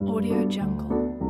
Audio Jungle.